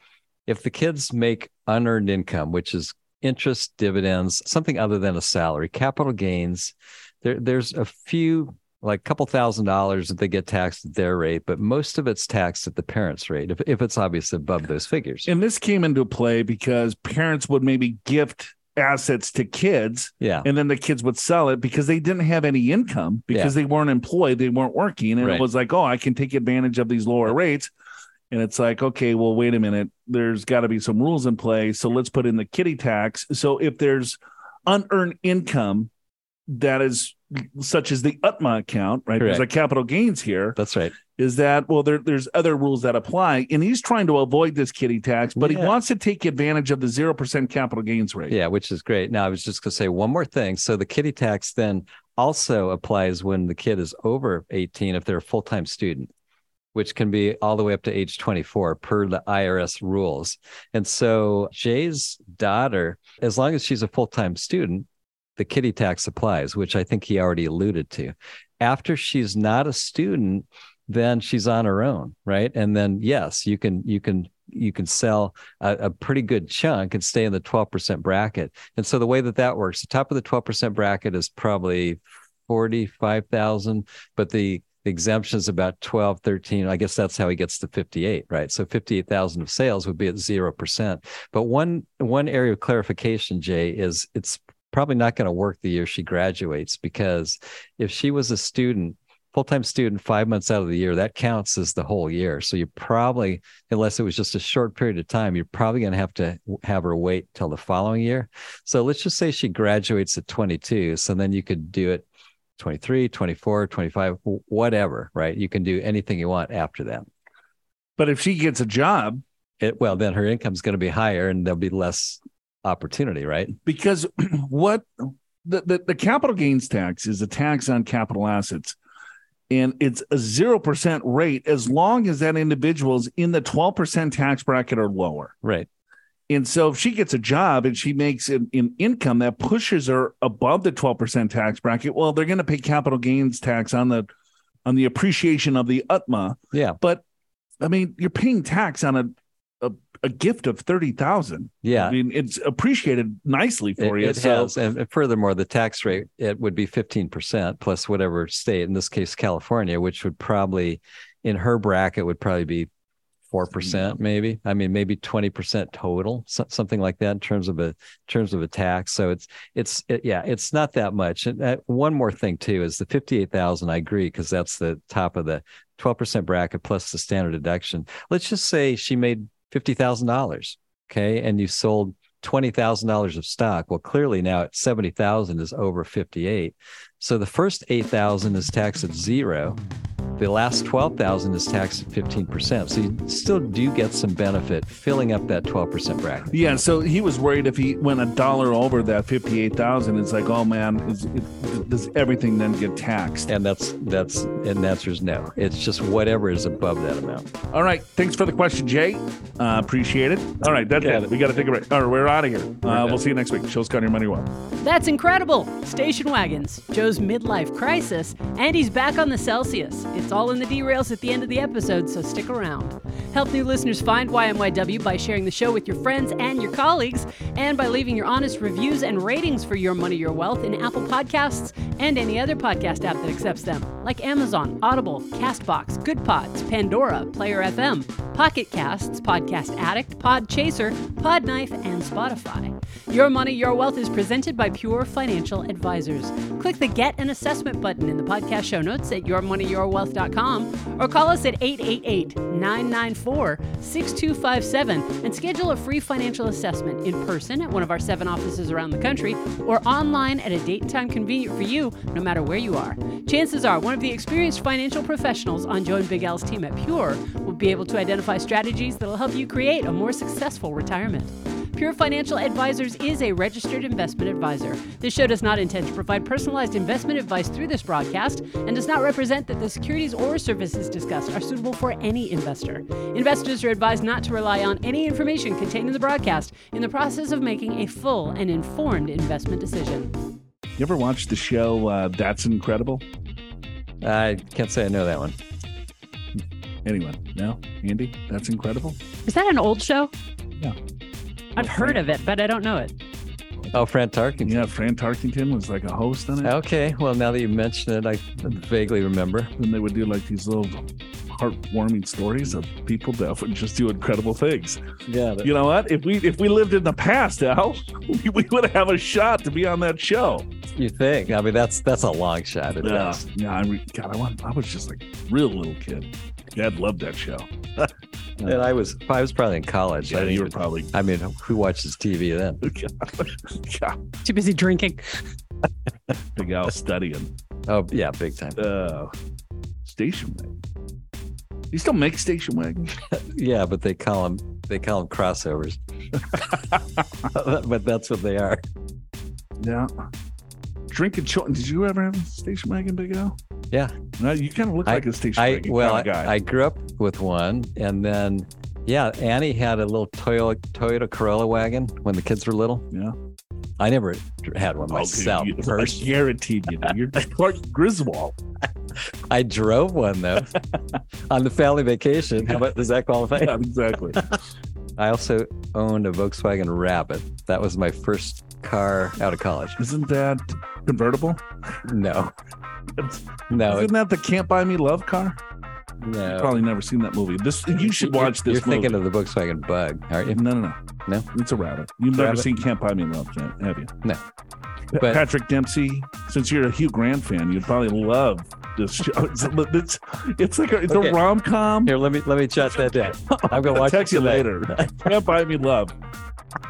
if the kids make unearned income, which is interest, dividends, something other than a salary, capital gains, there, there's a few, like a couple thousand dollars that they get taxed at their rate, but most of it's taxed at the parents' rate if, if it's obviously above those figures. And this came into play because parents would maybe gift assets to kids Yeah. and then the kids would sell it because they didn't have any income because they weren't employed, they weren't working. And Right. it was like, oh, I can take advantage of these lower rates. And it's like, okay, well, wait a minute. There's got to be some rules in play. So let's put in the kiddie tax. So if there's unearned income that is such as the UTMA account, right? There's a capital gains here. That's right. Is that well? There, there's other rules that apply, and he's trying to avoid this kiddie tax, but he wants to take advantage of the zero percent capital gains rate. Yeah, which is great. Now, I was just going to say one more thing. So the kiddie tax then also applies when the kid is over 18 if they're a full time student, which can be all the way up to age 24 per the IRS rules. And so Jay's daughter, as long as she's a full time student, the kiddie tax applies, which I think he already alluded to. After she's not a student, then she's on her own, right? And then yes, you can you can you can sell a, a pretty good chunk and stay in the 12% bracket. And so the way that that works, the top of the 12% bracket is probably 45,000, but the exemption is about 12, 13. I guess that's how he gets to 58, right? So 58,000 of sales would be at 0%. But one one area of clarification, Jay, is it's probably not going to work the year she graduates because if she was a student, full-time student 5 months out of the year, that counts as the whole year. So you probably unless it was just a short period of time, you're probably going to have to have her wait till the following year. So let's just say she graduates at 22. So then you could do it 23, 24, 25, whatever, right? You can do anything you want after that. But if she gets a job, It, well, then her income's going to be higher and there'll be less opportunity, right? because what the, the the capital gains tax is a tax on capital assets. and it's a 0% rate as long as that individual is in the 12% tax bracket or lower. Right. And so if she gets a job and she makes an, an income that pushes her above the 12% tax bracket, well, they're going to pay capital gains tax on the on the appreciation of the UTMA. Yeah. But I mean, you're paying tax on a a, a gift of 30,000. Yeah. I mean, it's appreciated nicely for it, you. it so has, and furthermore, the tax rate it would be fifteen percent plus whatever state, in this case California, which would probably, in her bracket, would probably be four percent, maybe. I mean, maybe twenty percent total, so, something like that in terms of a in terms of a tax. So it's it's it, yeah, it's not that much. And uh, one more thing too is the fifty eight thousand. I agree because that's the top of the twelve percent bracket plus the standard deduction. Let's just say she made fifty thousand dollars, okay, and you sold twenty thousand dollars of stock. Well, clearly now at seventy thousand is over fifty eight. So the first eight thousand is taxed at zero. The last twelve thousand is taxed at fifteen percent. So you still do get some benefit filling up that twelve percent bracket. yeah, so he was worried if he went a dollar over that 58,000, it's like, oh man, is, it, does everything then get taxed? And that's that's and the answer is no. It's just whatever is above that amount. All right. Thanks for the question, Jay. Uh, appreciate it. All right. That's Got it. it. We got to take a break. All right. We're out of here. Uh, we'll see you next week. Show's got your money well. That's incredible! Station wagons, Joe's midlife crisis, and he's back on the Celsius. It's all in the derails at the end of the episode, so stick around. Help new listeners find YMYW by sharing the show with your friends and your colleagues, and by leaving your honest reviews and ratings for Your Money, Your Wealth in Apple Podcasts and any other podcast app that accepts them, like Amazon, Audible, Castbox, Goodpods, Pandora, Player FM, Pocket Casts, Podcast Addict, Podchaser, Podknife, and Spotify. Your Money, Your Wealth is presented by Pure Financial Advisors. Click the Get an Assessment button in the podcast show notes at yourmoneyyourwealth.com or call us at 888 994 6257 and schedule a free financial assessment in person at one of our seven offices around the country or online at a date and time convenient for you, no matter where you are. Chances are one of the experienced financial professionals on Joe and Big Al's team at Pure will be able to identify strategies that will help you create a more successful retirement. Pure Financial Advisors is a registered investment advisor. This show does not intend to provide personalized investment advice through this broadcast and does not represent that the securities or services discussed are suitable for any investor. Investors are advised not to rely on any information contained in the broadcast in the process of making a full and informed investment decision. You ever watch the show uh, That's Incredible? I can't say I know that one. Anyone? No? Andy? That's Incredible? Is that an old show? Yeah. I've heard of it, but I don't know it. Oh, Fran Tarkenton. Yeah, Fran Tarkenton was like a host on it. Okay. Well, now that you mention it, I vaguely remember. And they would do like these little heartwarming stories of people that would just do incredible things. Yeah. You know what? If we if we lived in the past, Al, we, we would have a shot to be on that show. You think? I mean, that's that's a long shot. At Yeah, best. yeah. I re- God, I, want, I was just like real little kid. Dad loved that show. And I was I was probably in college. Yeah, I you were even- probably. I mean, who watches TV then? yeah, Too busy drinking. big Al studying. Oh yeah, big time. Uh, station wagon. You still make station wagons? Yeah, but they call them they call them crossovers. but that's what they are. Yeah. Drinking children. Did you ever have a station wagon, Big Al? Yeah. No, you kind of look I- like a station I wagon well, kind of guy. I, I grew up with one, and then yeah, Annie had a little Toyota Toyota Corolla wagon when the kids were little. yeah. I never had one Oh, dude, myself. first. I guaranteed you. do. You're Clark Griswold. I drove one though on the family vacation. How about does that qualify? Yeah, exactly. I also owned a Volkswagen Rabbit. That was my first car out of college. Isn't that convertible? No, no, Isn't that the Can't Buy Me Love car? no. Probably never seen that movie. This you should watch You're, this You're movie. thinking of the Volkswagen Bug, aren't you? no, no, no, No? It's a rabbit. You've never Rabbit? seen Can't Buy Me Love, have you? No. But- Patrick Dempsey. Since you're a Hugh Grant fan, you'd probably love this show. It's, it's, it's like a, it's Okay. a rom com. Here, let me let me jot that down. I'm gonna watch text it you later. Can't buy me love.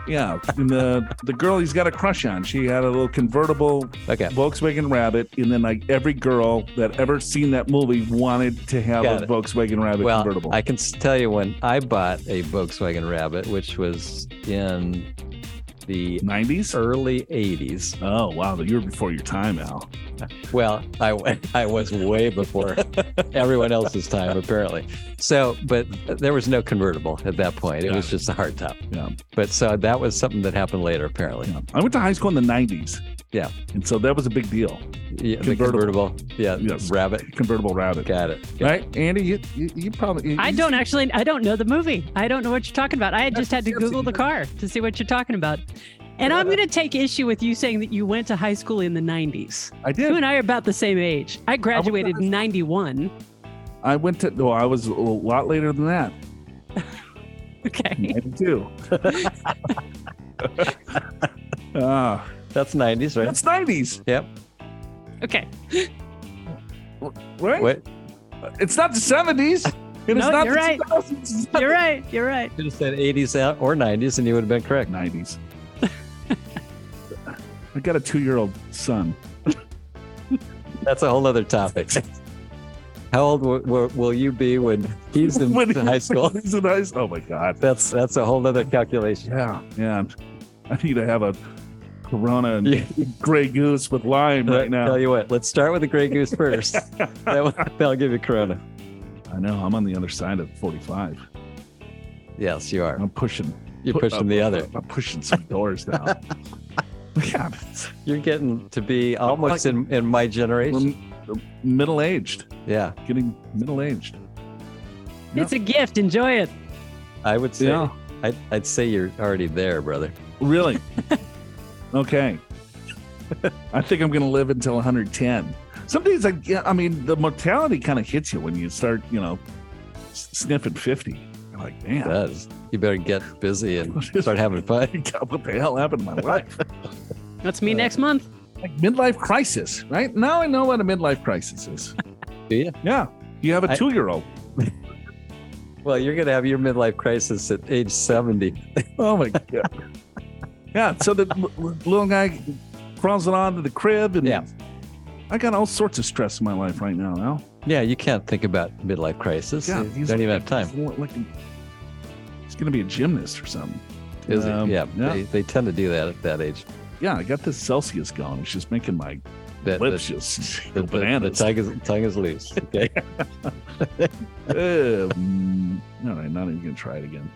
Yeah, and the the girl he's got a crush on. She had a little convertible Okay. Volkswagen Rabbit, and then like every girl that ever seen that movie wanted to have Got a it. Volkswagen Rabbit Well, convertible. I can tell you when I bought a Volkswagen Rabbit, which was in the 90s. early 80s. Oh wow, you were before your time, Al. Well, I I was way before everyone else's time, apparently. So, but there was no convertible at that point. It was just a hardtop. Yeah. But so that was something that happened later, apparently. Yeah. I went to high school in the 90s. Yeah. And so that was a big deal. Yeah, Convertible. convertible. Yeah, Yes. rabbit. Convertible rabbit. Got it. Got it. Right? Andy, you, you, you probably. you- I don't actually. I don't know the movie. I don't know what you're talking about. I had just had to Google the car to see what you're talking about. And I'm going to take issue with you saying that you went to high school in the 90s. I did. You and I are about the same age. I graduated in 91. I went to, no, I was a lot later than that. Okay. 92. Ah, That's 90s, right? that's 90s, Yep. Okay. right? Wait, It's not the 70s. And No, it's not you're the right. 2000s. You're right. You're right. should have said 80s or 90s and you would have been correct. 90s. I got a two year old son. That's a whole other topic. How old w- w- will you be when he's in When high school? He's in high school. Oh my God. That's that's a whole other calculation. Yeah. Yeah. I need to have a Corona and Yeah. Grey Goose with lime right now. Tell you what, let's start with the Grey Goose first. that will, that'll give you Corona. I know. I'm on the other side of 45. Yes, you are. I'm pushing. You're pu- pushing I'm- the other. I'm pushing some doors now. yeah. You're getting to be almost in, in my generation. Middle aged. Yeah, Getting middle aged. It's a gift. Enjoy it. I would say. Yeah. I'd, I'd say you're already there, brother. Really? okay. I think I'm going to live until 110. Some days, I, yeah, I mean, the mortality kind of hits you when you start, you know, sniffing 50. You're like, It man, does. You better get busy and start having fun. what the hell happened to my life? That's me Uh, next month. like midlife crisis, right? Now I know what a midlife crisis is. Do you? Yeah. You have a two year old. Well, you're going to have your midlife crisis at age 70. Oh my God. Yeah. So the little guy crawls it onto the crib and Yeah. I got all sorts of stress in my life right now. Al. Yeah, you can't think about midlife crisis. Yeah, you he's don't even have like- time. Like he's going to be a gymnast or something. Is it? Um, Yeah, yeah. They, they tend to do that at that age. Yeah, I got this Celsius going. It's just making my That, lips the, just the, go the, the bananas. tongue, is, tongue is loose. Okay. Um, all right, not even going to try it again.